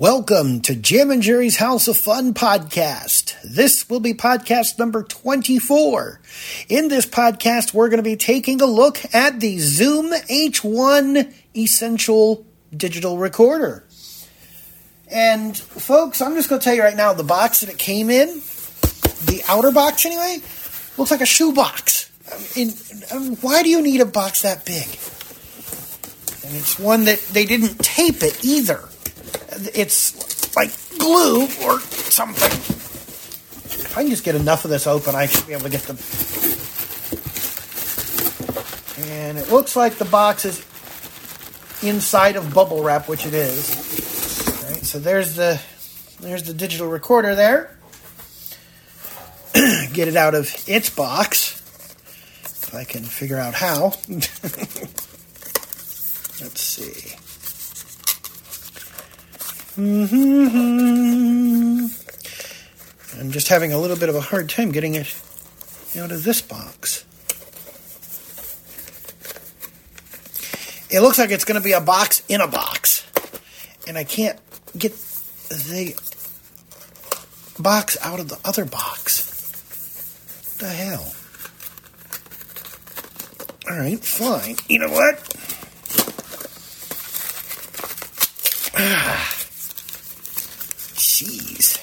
Welcome to Jim and Jerry's House of Fun podcast. This will be podcast number 24. In this podcast, we're going to be taking a look at the Zoom H1 Essential Digital Recorder. And folks, I'm just going to tell you right now the box that it came in, the outer box anyway, looks like a shoe box. I mean, um, why do you need a box that big? And it's one that they didn't tape it either it's like glue or something. If I can just get enough of this open, I should be able to get the. And it looks like the box is inside of bubble wrap, which it is. All right, so there's the there's the digital recorder there. get it out of its box. If I can figure out how. Let's see. Mm-hmm. I'm just having a little bit of a hard time getting it out of this box. It looks like it's going to be a box in a box. And I can't get the box out of the other box. What the hell? All right, fine. You know what? Ah. Jeez.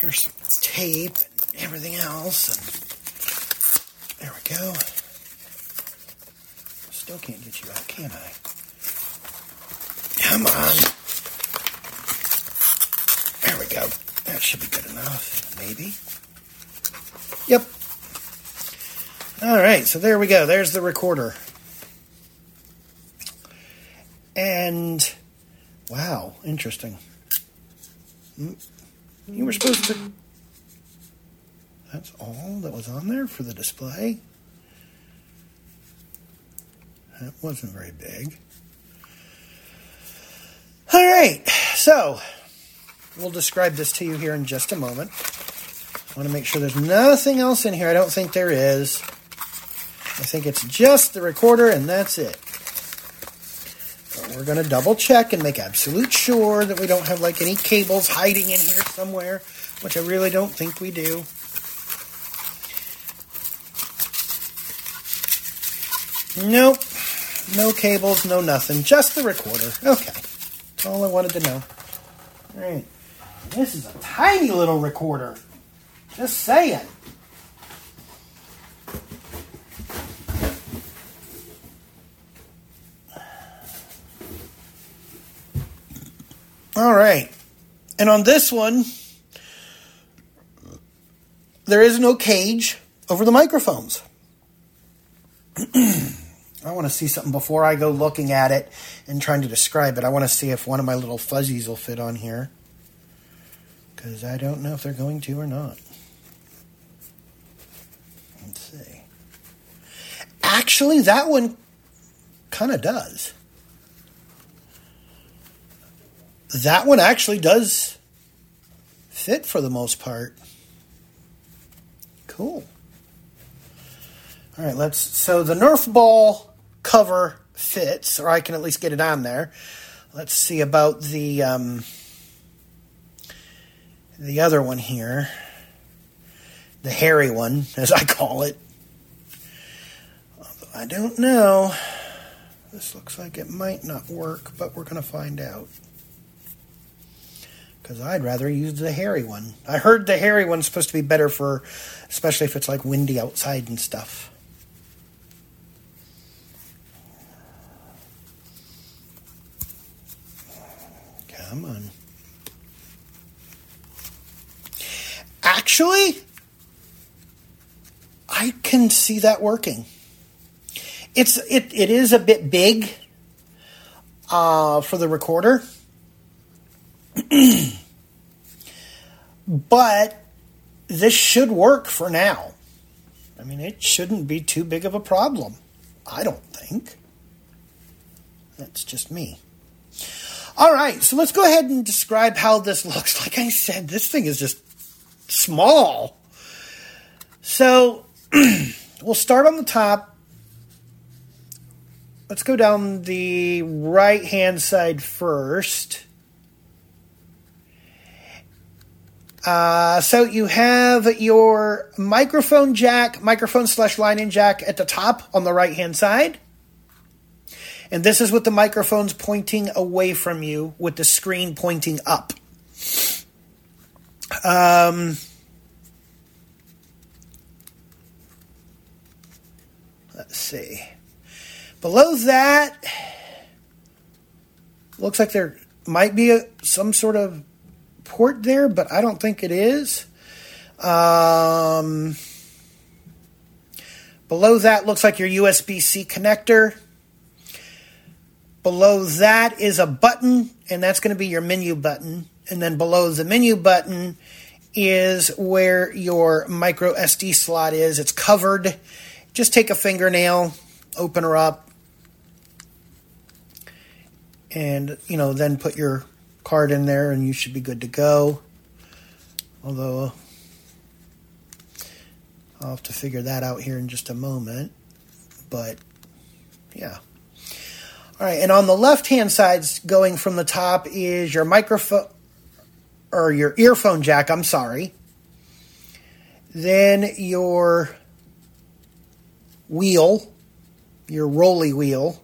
Here's some tape and everything else, and there we go. Still can't get you out, can I? Come on. There we go. That should be good enough, maybe. Yep, all right, so there we go. There's the recorder. And wow, interesting. Hmm. You were supposed to. That's all that was on there for the display. That wasn't very big. All right, so we'll describe this to you here in just a moment. I want to make sure there's nothing else in here. I don't think there is. I think it's just the recorder and that's it. But we're going to double check and make absolute sure that we don't have like any cables hiding in here somewhere, which I really don't think we do. Nope. No cables, no nothing. Just the recorder. Okay. That's all I wanted to know. All right. This is a tiny little recorder. Just saying. All right. And on this one, there is no cage over the microphones. I want to see something before I go looking at it and trying to describe it. I want to see if one of my little fuzzies will fit on here. Because I don't know if they're going to or not. Let's see. Actually, that one kind of does. That one actually does fit for the most part. Cool. All right, let's. So the Nerf ball cover fits, or I can at least get it on there. Let's see about the um, the other one here, the hairy one, as I call it. Although I don't know. This looks like it might not work, but we're going to find out because I'd rather use the hairy one. I heard the hairy one's supposed to be better for, especially if it's like windy outside and stuff. Come on. Actually, I can see that working. It's it it is a bit big uh, for the recorder but this should work for now. I mean, it shouldn't be too big of a problem. I don't think. That's just me. All right, so let's go ahead and describe how this looks. Like I said, this thing is just small. So we'll start on the top. Let's go down the right hand side first. Uh, so you have your microphone jack, microphone slash line in jack at the top on the right hand side. And this is with the microphones pointing away from you with the screen pointing up. Um, let's see. Below that, looks like there might be a, some sort of port there, but I don't think it is. Um, below that looks like your USB C connector. Below that is a button, and that's going to be your menu button. And then below the menu button is where your micro SD slot is. It's covered. Just take a fingernail, open her up, and you know, then put your card in there and you should be good to go. Although I'll have to figure that out here in just a moment. But yeah. All right, and on the left hand side, going from the top, is your microphone or your earphone jack. I'm sorry. Then your wheel, your rolly wheel.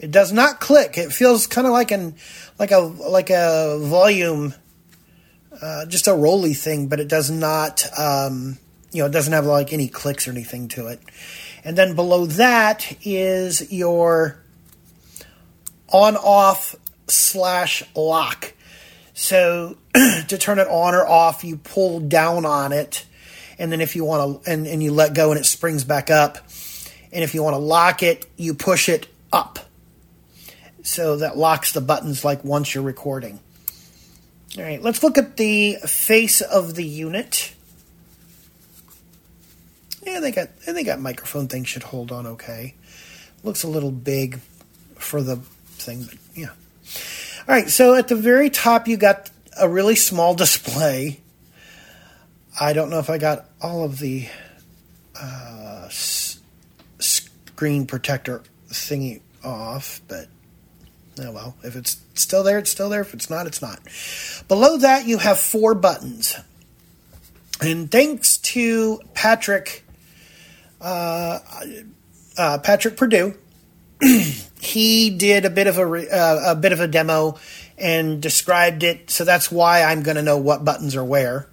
It does not click. It feels kind of like an like a like a volume, uh, just a roly thing, but it does not. Um, you know, it doesn't have like any clicks or anything to it. And then below that is your on off slash lock. So to turn it on or off, you pull down on it, and then if you want to, and, and you let go and it springs back up. And if you want to lock it, you push it up. So that locks the buttons like once you're recording. All right, let's look at the face of the unit. Yeah, they got I that microphone thing should hold on okay. Looks a little big for the thing, but yeah. All right, so at the very top you got a really small display. I don't know if I got all of the uh, s- screen protector thingy off, but Oh well, if it's still there, it's still there. If it's not, it's not. Below that, you have four buttons. And thanks to Patrick, uh, uh, Patrick Perdue, he did a bit of a uh, a bit of a demo and described it. So that's why I'm going to know what buttons are where.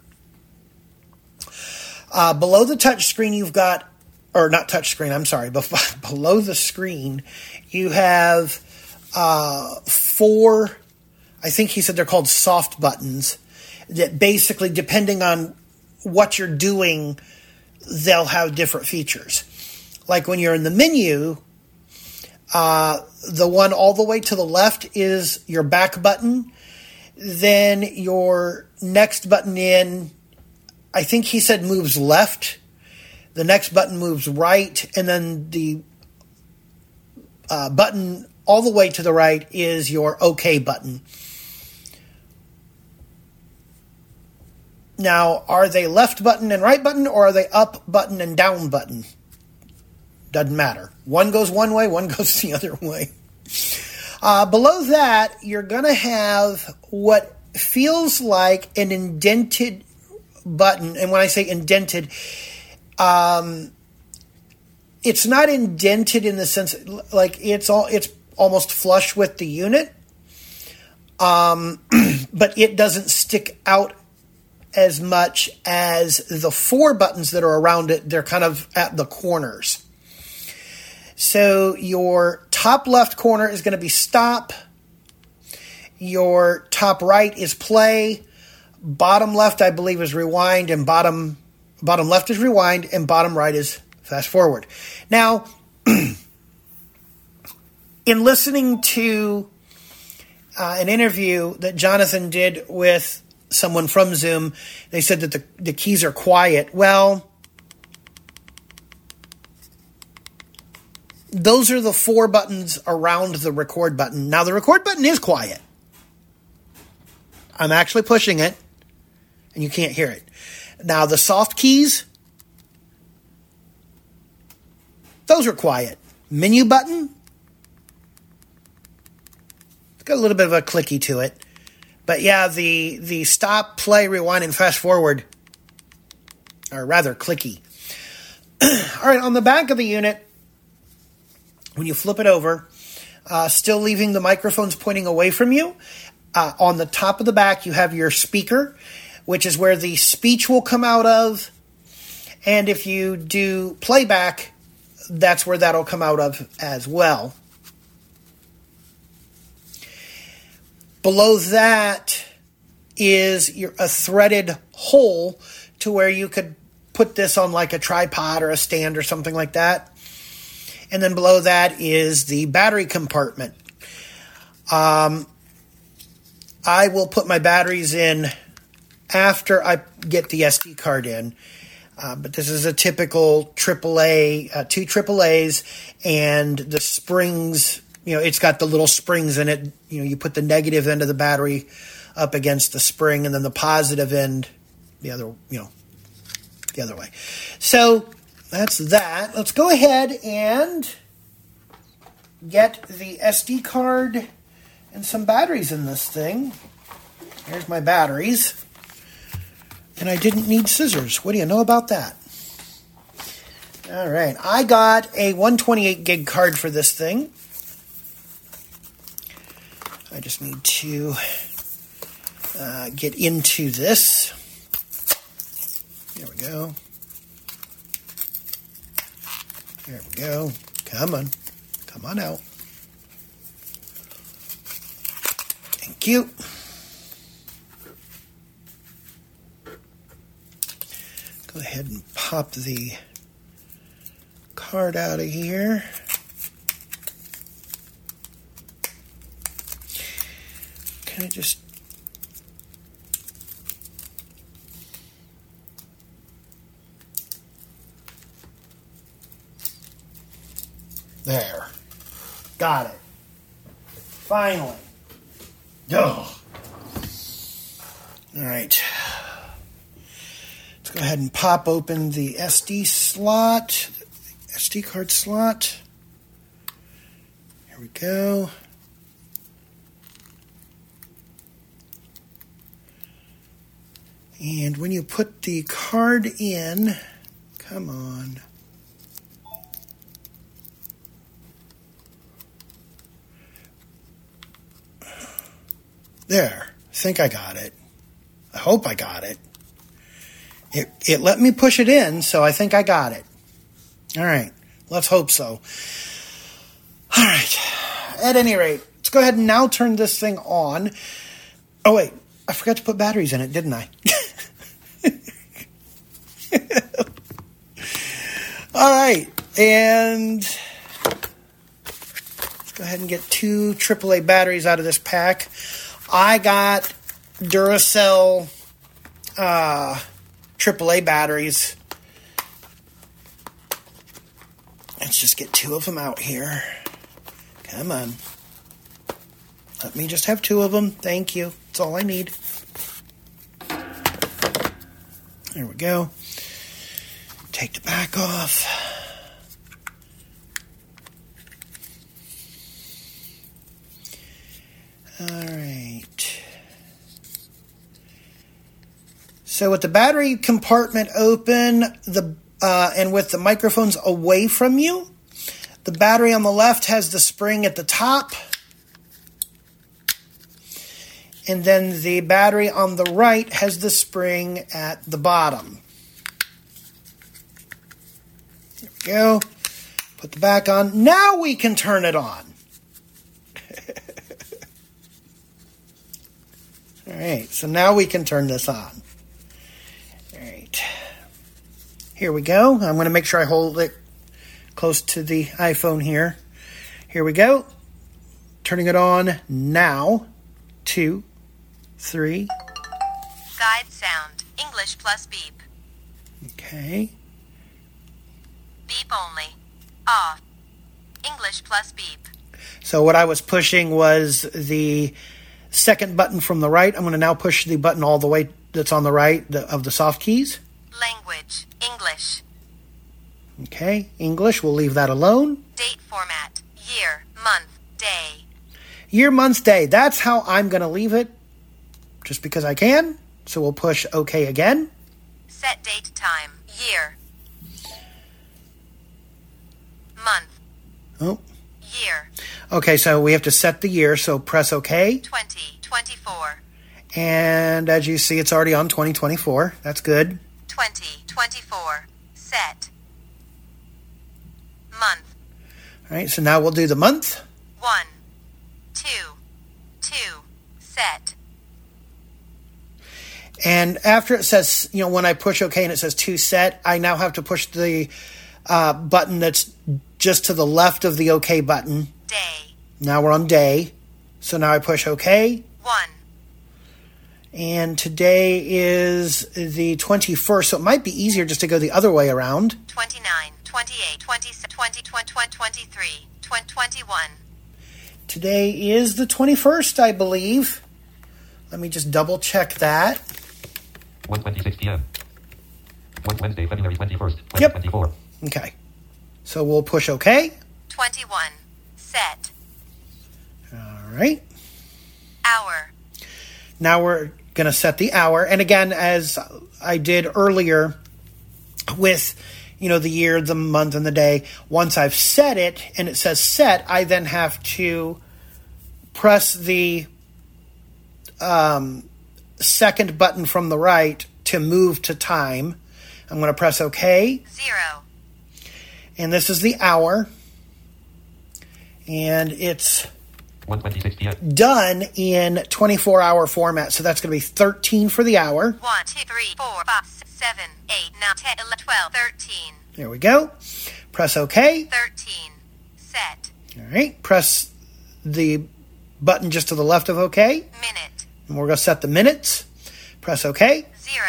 Uh, below the touch screen, you've got, or not touch screen. I'm sorry. Below the screen, you have uh, four, I think he said they're called soft buttons, that basically, depending on what you're doing, they'll have different features. Like when you're in the menu, uh, the one all the way to the left is your back button. Then your next button in, I think he said moves left. The next button moves right. And then the uh, button all the way to the right is your OK button. Now, are they left button and right button, or are they up button and down button? Doesn't matter. One goes one way, one goes the other way. Uh, below that, you're going to have what feels like an indented button. And when I say indented, um, it's not indented in the sense like it's all it's almost flush with the unit, um, but it doesn't stick out as much as the four buttons that are around it. They're kind of at the corners. So your top left corner is going to be stop. Your top right is play. Bottom left, I believe, is rewind, and bottom bottom left is rewind, and bottom right is fast forward. Now, in listening to uh, an interview that Jonathan did with someone from Zoom, they said that the, the keys are quiet. Well, those are the four buttons around the record button. Now, the record button is quiet. I'm actually pushing it, and you can't hear it. Now, the soft keys, those are quiet. Menu button, got a little bit of a clicky to it. But yeah, the the stop, play, rewind, and fast forward are rather clicky. All right, on the back of the unit, when you flip it over, uh, still leaving the microphones pointing away from you. Uh, on the top of the back, you have your speaker, which is where the speech will come out of. And if you do playback, that's where that'll come out of as well. Below that is your, a threaded hole to where you could put this on like a tripod or a stand or something like that. And then below that is the battery compartment. Um, I will put my batteries in after I get the SD card in. Uh, but this is a typical AAA, uh, two AAAs, and the springs. You know, it's got the little springs in it. You know, you put the negative end of the battery up against the spring, and then the positive end, the other. You know, the other way. So that's that. Let's go ahead and get the SD card and some batteries in this thing. Here's my batteries. And I didn't need scissors. What do you know about that? All right. I got a 128 gig card for this thing. I just need to uh, get into this. There we go. There we go. Come on. Come on out. Thank you. Go ahead and pop the card out of here. Can I just There. Got it. Finally. Ugh. All right. Let's go ahead and pop open the SD slot, SD card slot. Here we go. And when you put the card in, come on. There. Think I got it. I hope I got it. It, it let me push it in, so I think I got it. All right. Let's hope so. All right. At any rate, let's go ahead and now turn this thing on. Oh, wait. I forgot to put batteries in it, didn't I? All right. And let's go ahead and get two AAA batteries out of this pack. I got Duracell uh, AAA batteries. Let's just get two of them out here. Come on. Let me just have two of them. Thank you. That's all I need. There we go. Take the back off. All right. So with the battery compartment open, the uh, and with the microphones away from you, the battery on the left has the spring at the top, and then the battery on the right has the spring at the bottom. There we go. Put the back on. Now we can turn it on. All right, so now we can turn this on. All right, here we go. I'm going to make sure I hold it close to the iPhone here. Here we go. Turning it on now. Two, three. Guide sound. English plus beep. Okay. Beep only. Off. English plus beep. So what I was pushing was the second button from the right. I'm going to now push the button all the way that's on the right of the soft keys. Language. English. Okay, English, we'll leave that alone. Date format. Year, month, day. Year, month, day. That's how I'm going to leave it, just because I can. So we'll push OK again. Set date time. Year. Oh, Year. okay, so we have to set the year, so press OK. 2024. And as you see, it's already on 2024. That's good. 2024. Set. Month. All right, so now we'll do the month. 1. 2. 2. Set. And after it says, you know, when I push OK and it says to set, I now have to push the uh, button that's just to the left of the OK button. Day. Now we're on day. So now I push OK. 1. And today is the 21st, so it might be easier just to go the other way around. 29. 28. 20. 20. 20. 23. 20, 21. Today is the 21st, I believe. Let me just double check that. 1:26 p.m. One Wednesday, February 21st, Yep. 2024. Okay. So we'll push OK. 21. Set. All right. Hour. Now we're going to set the hour. And again, as I did earlier with, you know, the year, the month, and the day, once I've set it and it says set, I then have to press the um, second button from the right to move to time. I'm going to press OK. 0. And this is the hour. And it's 1:26 done in 24 hour format. So that's going to be 13 for the hour. 1, 2, 3, 4, 5, 6, 7, 8, 9, 10, 11, 12, 13. There we go. Press OK. 13. Set. All right. Press the button just to the left of OK. Minute. And we're going to set the minutes. Press OK. 0.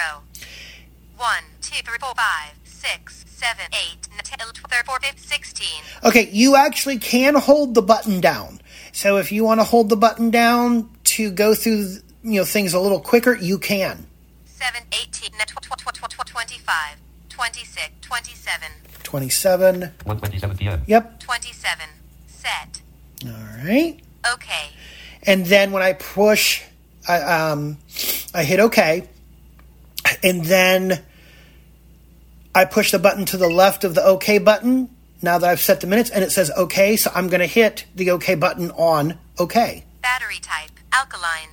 1, 2, 3, 4, 5, 6, 7, 8, 9, 10, 11, 12, 13, 14, 15, 16. Okay, you actually can hold the button down. So if you want to hold the button down to go through, you know, things a little quicker, you can. 7, 18, 19, 20, 20, 20, 25, 26, 27, 27. 1:27 p.m. Yep. 27. Set. All right. Okay. And then when I push, I, um, I hit OK. And then I push the button to the left of the OK button now that I've set the minutes and it says OK. So I'm going to hit the OK button on OK. Battery type. Alkaline.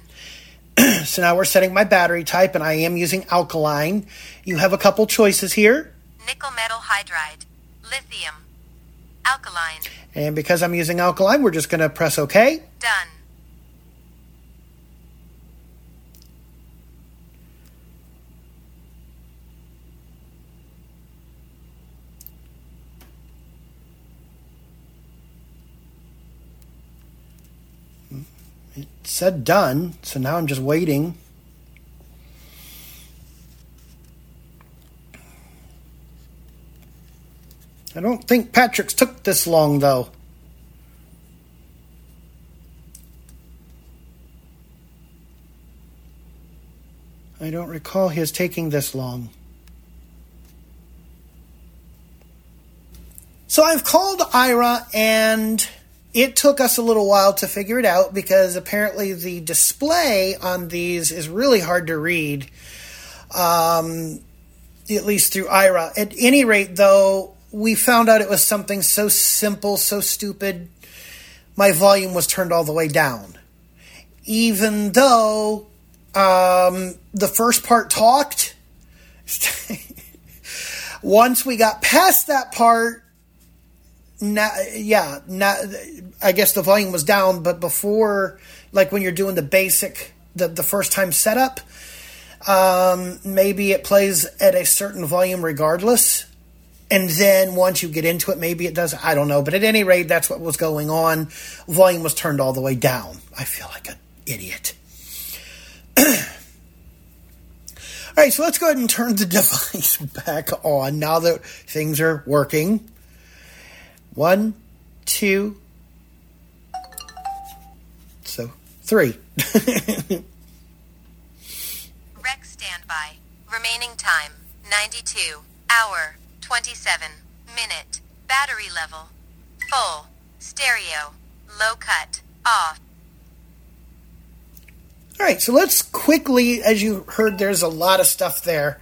So now we're setting my battery type and I am using alkaline. You have a couple choices here. Nickel metal hydride. Lithium. Alkaline. And because I'm using alkaline, we're just going to press OK. Done. It said done, so now I'm just waiting. I don't think Patrick's took this long though. I don't recall his taking this long. So I've called Ira and it took us a little while to figure it out because apparently the display on these is really hard to read, um, at least through Ira. At any rate, though, we found out it was something so simple, so stupid, my volume was turned all the way down. Even though um, the first part talked, once we got past that part, yeah, I guess the volume was down, but before, like when you're doing the basic, the, the first time setup, um, maybe it plays at a certain volume regardless. And then once you get into it, maybe it does. I don't know. But at any rate, that's what was going on. Volume was turned all the way down. I feel like an idiot. all right, so let's go ahead and turn the device back on now that things are working. One, two, so three. Rec standby. Remaining time 92. Hour 27. minute, battery level, full, stereo, low cut, off. All right, so let's quickly, as you heard, there's a lot of stuff there.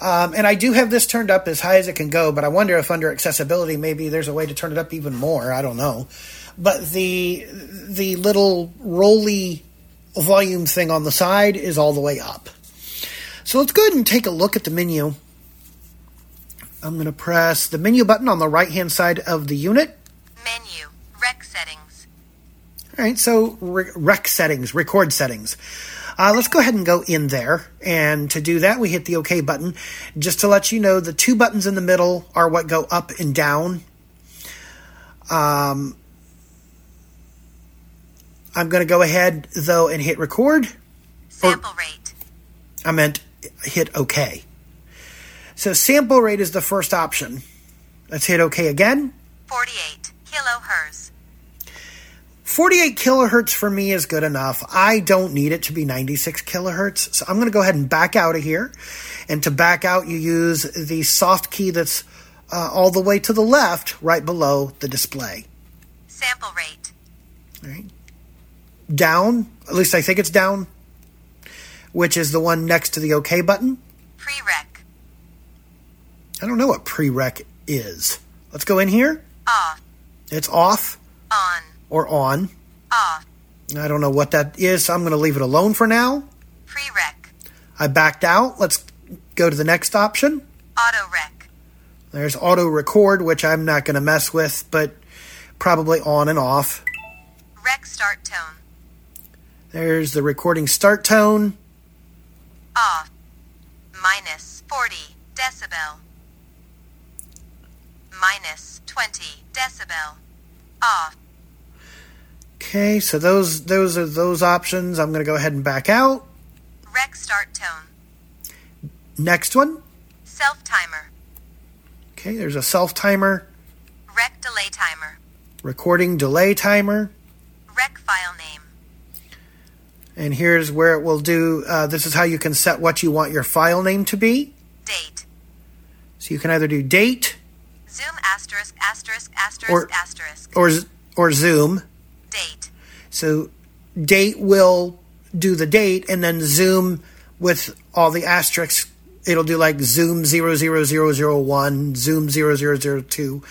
Um, and I do have this turned up as high as it can go, but I wonder if under accessibility, maybe there's a way to turn it up even more. I don't know. But the the little rolly volume thing on the side is all the way up. So let's go ahead and take a look at the menu. I'm going to press the menu button on the right hand side of the unit. Menu, rec settings. All right, so re- rec settings, record settings. Uh, let's go ahead and go in there. And to do that, we hit the OK button. Just to let you know, the two buttons in the middle are what go up and down. Um, I'm going to go ahead, though, and hit record. Sample rate. I meant hit OK. So sample rate is the first option. Let's hit OK again. 48 kilohertz. 48 kilohertz for me is good enough. I don't need it to be 96 kilohertz. So I'm going to go ahead and back out of here. And to back out, you use the soft key that's uh, all the way to the left, right below the display. Sample rate. All right. Down, at least I think it's down, which is the one next to the OK button. Pre Rec. I don't know what pre rec is. Let's go in here. Off. It's off On. Or on. Off. I don't know what that is, so I'm going to leave it alone for now. Pre Rec. I backed out. Let's go to the next option. Auto rec. There's auto record, which I'm not going to mess with, but probably on and off. Rec start tone. There's the recording start tone. Off. Minus 40 decibel. Minus 20 decibel. Off. Okay, so those those are those options. I'm going to go ahead and back out. Rec start tone. Next one. Self timer. Okay, there's a self timer, Rec delay timer. recording delay timer, Rec file name. and here's where it will do. Uh, this is how you can set what you want your file name to be. Date. So you can either do date Zoom asterisk asterisk asterisk Or- asterisk. or or zoom. Date. So date will do the date, and then zoom with all the asterisks. It'll do like zoom 00001, zoom 0002.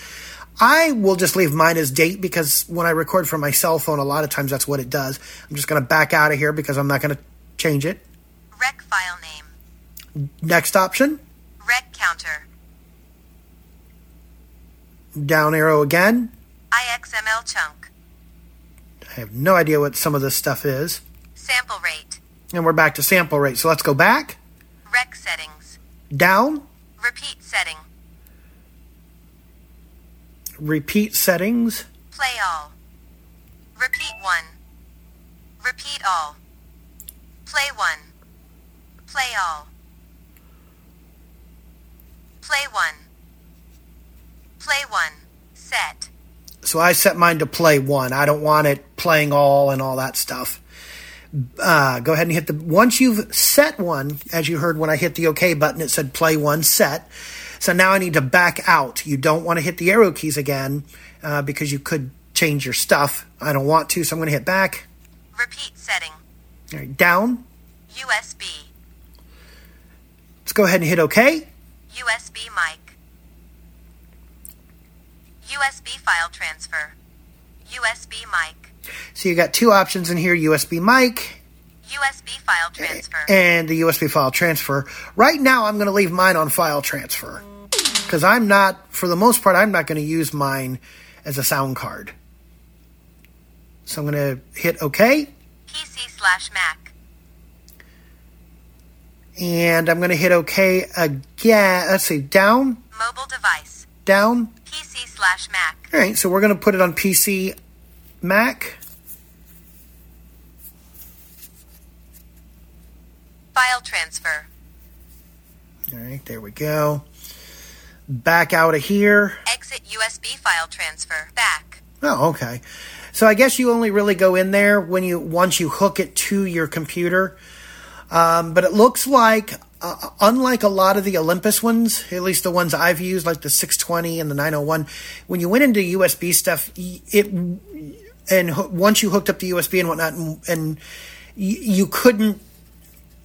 I will just leave mine as date because when I record from my cell phone, a lot of times that's what it does. I'm just going to back out of here because I'm not going to change it. Rec file name. Next option, Rec counter. down arrow again. IXML chunk. I have no idea what some of this stuff is. Sample rate. And we're back to sample rate. So let's go back, Rec settings. down, Repeat setting. repeat settings. Play all. Repeat one. Repeat all. Play one. Play all. Play one. Play one. Set. So I set mine to play one. I don't want it playing all and all that stuff. Uh, go ahead and hit the. Once you've set one, as you heard when I hit the OK button, it said play one set. So now I need to back out. You don't want to hit the arrow keys again uh, because you could change your stuff. I don't want to, so I'm going to hit back. Repeat setting. All right, down. USB. Let's go ahead and hit OK. USB mic. USB file transfer. USB mic. So you got two options in here USB mic USB file transfer. and the USB file transfer. Right now, I'm going to leave mine on file transfer because I'm not, for the most part, I'm not going to use mine as a sound card. So I'm going to hit OK PC slash Mac. and I'm going to hit OK again. Let's see, down, Mobile device. down. PC slash Mac. All right, so we're going to put it on PC, Mac. File transfer. All right, there we go. Back out of here. Exit USB file transfer. Back. Oh, okay. So I guess you only really go in there when you once you hook it to your computer. Um, but it looks like uh, unlike a lot of the Olympus ones, at least the ones I've used, like the 620 and the 901, when you went into USB stuff, it and ho- once you hooked up the USB and whatnot, and, and y- you couldn't,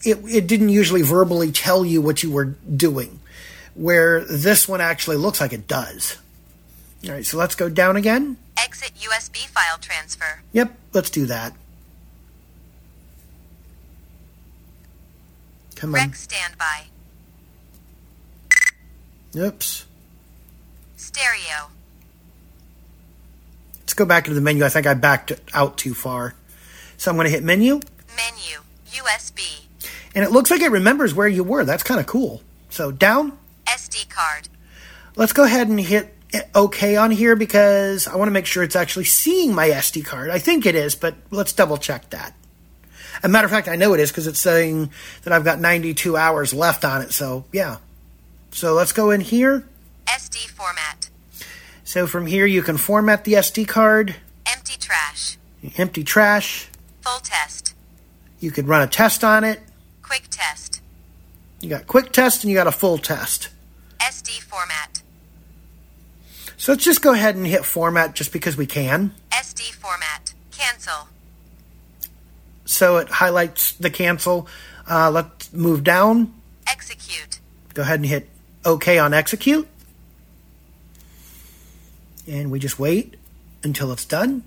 it it didn't usually verbally tell you what you were doing, where this one actually looks like it does. All right, so let's go down again. Exit USB file transfer. Yep, let's do that. Come on. Rec standby. Oops. Stereo. Let's go back into the menu. I think I backed out too far. So I'm going to hit menu, Menu. USB. and it looks like it remembers where you were. That's kind of cool. So down. SD card. Let's go ahead and hit OK on here because I want to make sure it's actually seeing my SD card. I think it is, but let's double check that. A matter of fact, I know it is because it's saying that I've got 92 hours left on it. So yeah. So let's go in here. SD format. So from here, you can format the SD card, Empty trash. empty trash. Full test. You could run a test on it. Quick test. You got quick test and you got a full test. SD format. So let's just go ahead and hit format just because we can. SD format. Cancel. So it highlights the cancel. Uh, let's move down. Execute. Go ahead and hit OK on execute. And we just wait until it's done,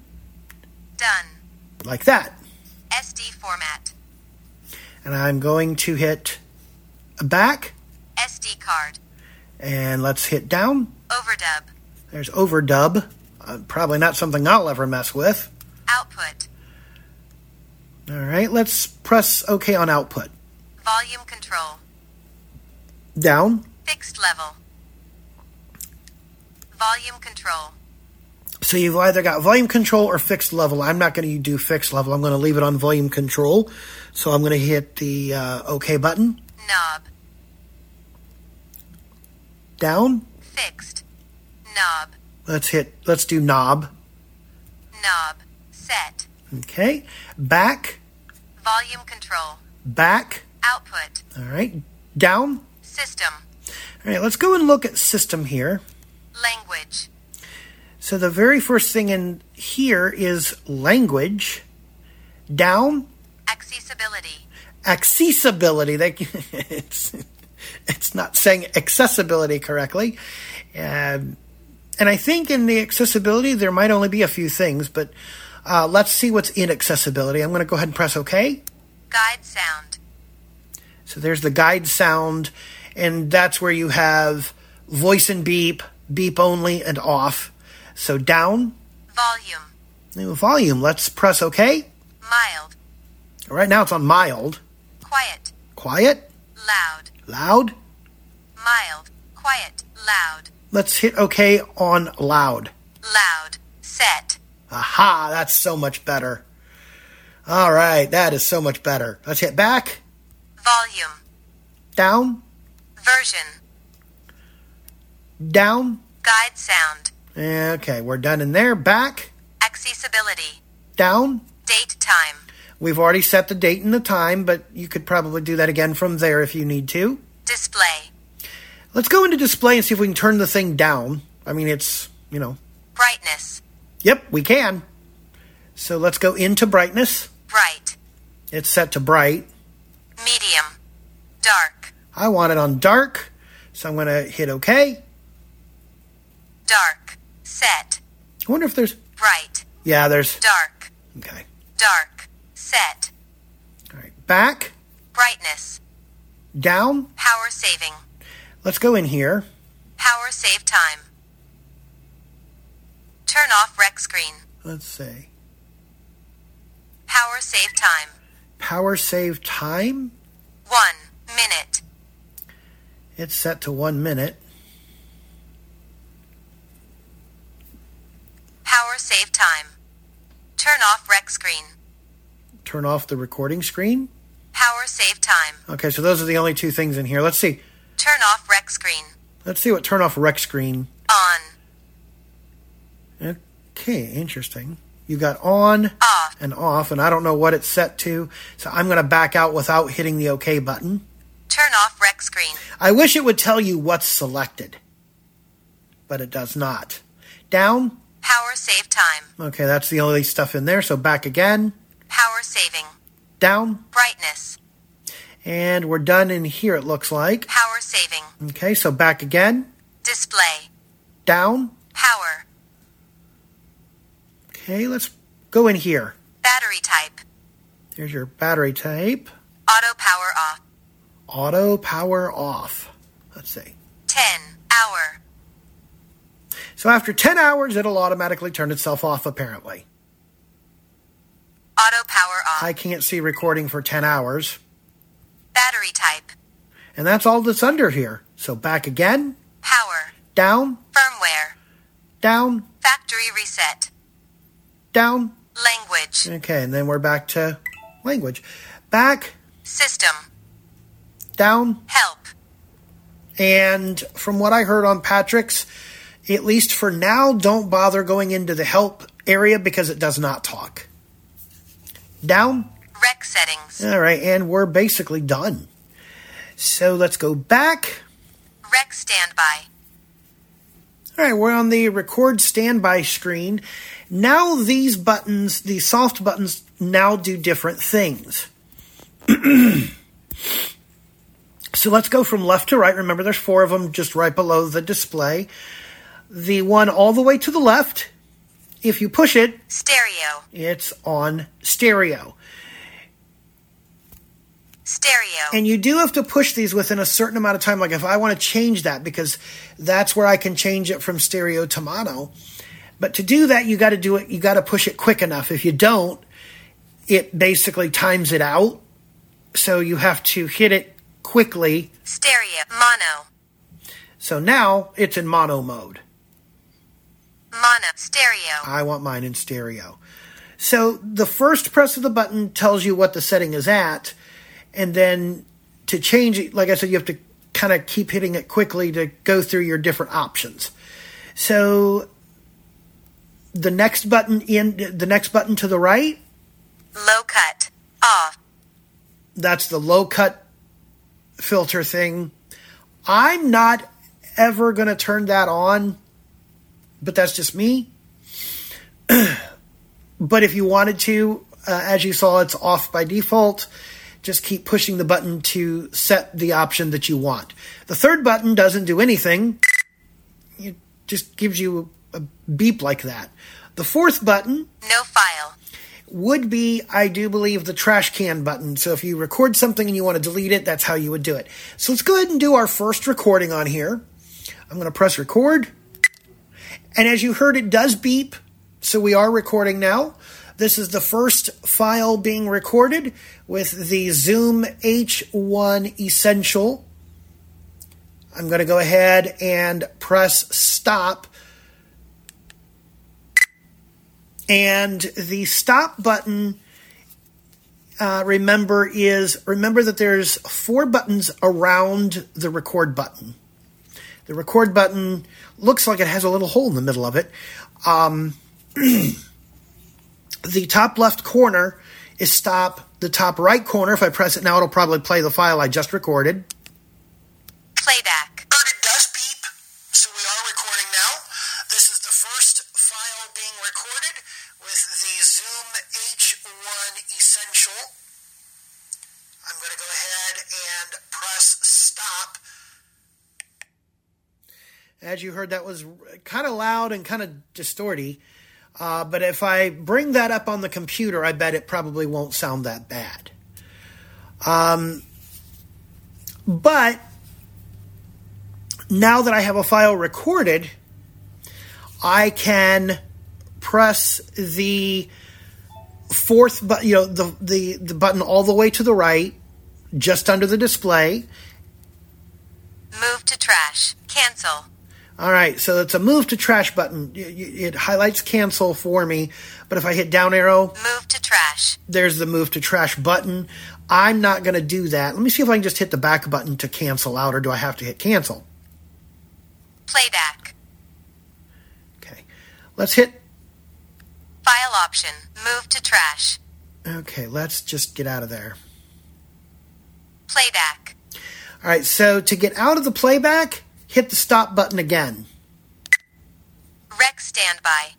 Done. like that. SD format. And I'm going to hit back SD card. and let's hit down. Overdub. There's overdub. Uh, probably not something I'll ever mess with. Output. All right, let's press OK on output. Volume control. Down. Fixed level. Volume control. So you've either got volume control or fixed level. I'm not going to do fixed level. I'm going to leave it on volume control. So I'm going to hit the uh, OK button. Knob. Down. Fixed. Knob. Let's hit. Let's do knob. Knob. Set. Okay. Back. Volume control. Back. Output. All right. Down. System. All right. Let's go and look at system here. Language. So the very first thing in here is language. Down. Accessibility. accessibility. They, it's, it's not saying accessibility correctly. Um, and I think in the accessibility, there might only be a few things, but uh, let's see what's in accessibility. I'm going to go ahead and press OK. Guide sound. So there's the guide sound, and that's where you have voice and beep, beep only, and off. So down, Volume. new volume. Let's press OK. Mild. Right now it's on mild. Quiet. Quiet, Loud. loud. Mild. Quiet. Loud. Let's hit OK on loud. Loud. Set. Aha, that's so much better. All right, that is so much better. Let's hit back, Volume. down, Version. down. Guide sound. Eh, okay, we're done in there. Back, Accessibility. down. Date time. We've already set the date and the time, but you could probably do that again from there if you need to. Display. Let's go into display and see if we can turn the thing down. I mean, it's, you know, Brightness. Yep, we can. So let's go into brightness. Bright. It's set to bright. Medium. Dark. I want it on dark, so I'm going to hit OK. Dark. Set. I wonder if there's, Bright. yeah, there's, Dark. okay. Dark. Set. All right, back, Brightness. down. Power saving. Let's go in here. Power save time. Turn off rec screen. Let's see. Power save time. Power save time. One minute. It's set to one minute. Power save time. Turn off rec screen. Turn off the recording screen. Power save time. Okay, so those are the only two things in here. Let's see. Turn off rec screen. Let's see what turn off rec screen. On. Okay, interesting. You got on Off. and off, and I don't know what it's set to, so I'm going to back out without hitting the OK button. Turn off rec screen. I wish it would tell you what's selected, but it does not. Down. Power save time. Okay, that's the only stuff in there. So back again. Power saving. Down. Brightness. And we're done in here, it looks like. Power saving. Okay, so back again. Display. Down. Power. Okay, let's go in here. Battery type. There's your battery type. Auto power off. Auto power off. Let's see. 10. Hour. So after 10 hours, it'll automatically turn itself off, apparently. Auto power off. I can't see recording for 10 hours. Battery type. And that's all that's under here. So back again. Power. Down. Firmware. Down. Factory reset. Down. Language. Okay, and then we're back to language. Back. System. Down. Help. And from what I heard on Patrick's, at least for now, don't bother going into the help area because it does not talk. Down. Rec settings. All right, and we're basically done. So let's go back. Rec standby. All right, we're on the record standby screen. Now these buttons, these soft buttons, now do different things. so let's go from left to right. Remember, there's four of them just right below the display. The one all the way to the left, if you push it, Stereo. it's on stereo. Stereo. And you do have to push these within a certain amount of time. Like if I want to change that, because that's where I can change it from stereo to mono. But to do that, you got to do it. You got to push it quick enough. If you don't, it basically times it out. So you have to hit it quickly. Stereo. Mono. So now it's in mono mode. Mono. Stereo. I want mine in stereo. So the first press of the button tells you what the setting is at, and then to change it, like I said, you have to kind of keep hitting it quickly to go through your different options. So the next button in the next button to the right, Low cut. Off. that's the low cut filter thing. I'm not ever going to turn that on, but that's just me. but if you wanted to, uh, as you saw, it's off by default. Just keep pushing the button to set the option that you want. The third button doesn't do anything, it just gives you beep like that. The fourth button No file. would be, I do believe, the trash can button. So if you record something and you want to delete it, that's how you would do it. So let's go ahead and do our first recording on here. I'm going to press record. And as you heard, it does beep. So we are recording now. This is the first file being recorded with the Zoom H1 Essential. I'm going to go ahead and press stop. And the stop button, uh, remember, is remember that there's four buttons around the record button. The record button looks like it has a little hole in the middle of it. Um, the top left corner is stop. The top right corner, if I press it now, it'll probably play the file I just recorded. Playback. It does beep, so we are recording now. This is the first file being recorded with the Zoom H1 Essential. I'm going to go ahead and press stop. As you heard, that was kind of loud and kind of distorty. Uh, but if I bring that up on the computer, I bet it probably won't sound that bad. Um, but now that I have a file recorded, I can press the fourth button, you know, the, the, the button all the way to the right, just under the display. Move to trash. Cancel. All right, so it's a move to trash button. It highlights cancel for me, but if I hit down arrow, Move to trash. there's the move to trash button. I'm not going to do that. Let me see if I can just hit the back button to cancel out, or do I have to hit cancel? Playback. Okay, let's hit. File option. Move to trash. Okay, let's just get out of there. Playback. All right, so to get out of the playback, hit the stop button again. Rec standby.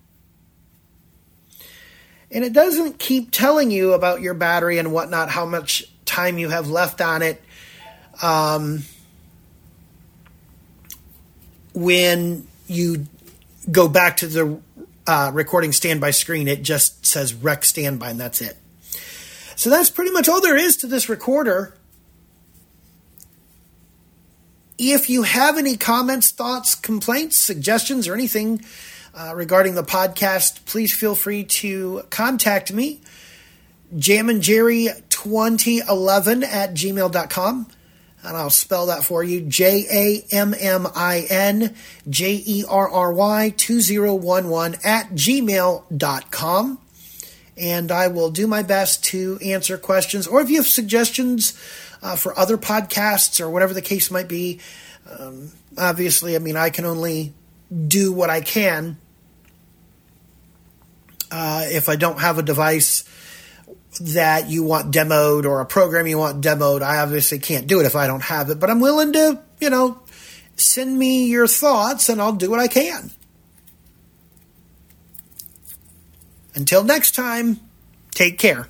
And it doesn't keep telling you about your battery and whatnot, how much time you have left on it. Um, when you go back to the uh, recording standby screen, it just says rec standby, and that's it. So that's pretty much all there is to this recorder. If you have any comments, thoughts, complaints, suggestions, or anything uh, regarding the podcast, please feel free to contact me. jamminjerry2011 at gmail.com. And I'll spell that for you J A M M I N J E R R Y 2011 at gmail.com. And I will do my best to answer questions. Or if you have suggestions uh, for other podcasts or whatever the case might be, um, obviously, I mean, I can only do what I can. Uh, if I don't have a device that you want demoed or a program you want demoed, I obviously can't do it if I don't have it, but I'm willing to, you know, send me your thoughts and I'll do what I can. Until next time, take care.